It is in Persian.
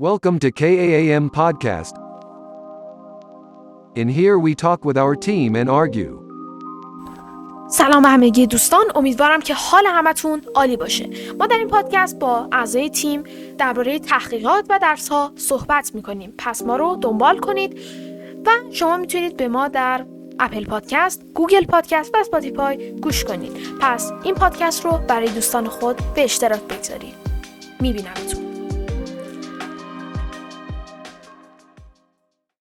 Welcome to KAAM Podcast. In here we talk with our team and argue. سلام به همگی دوستان امیدوارم که حال همتون عالی باشه. ما در این پادکست با اعضای تیم درباره تحقیقات و درس ها صحبت می‌کنیم. پس ما رو دنبال کنید و شما می‌تونید به ما در اپل پادکست، گوگل پادکست و اسپاتیفای گوش کنید. پس این پادکست رو برای دوستان خود به اشتراک بگذارید. میبینمتون.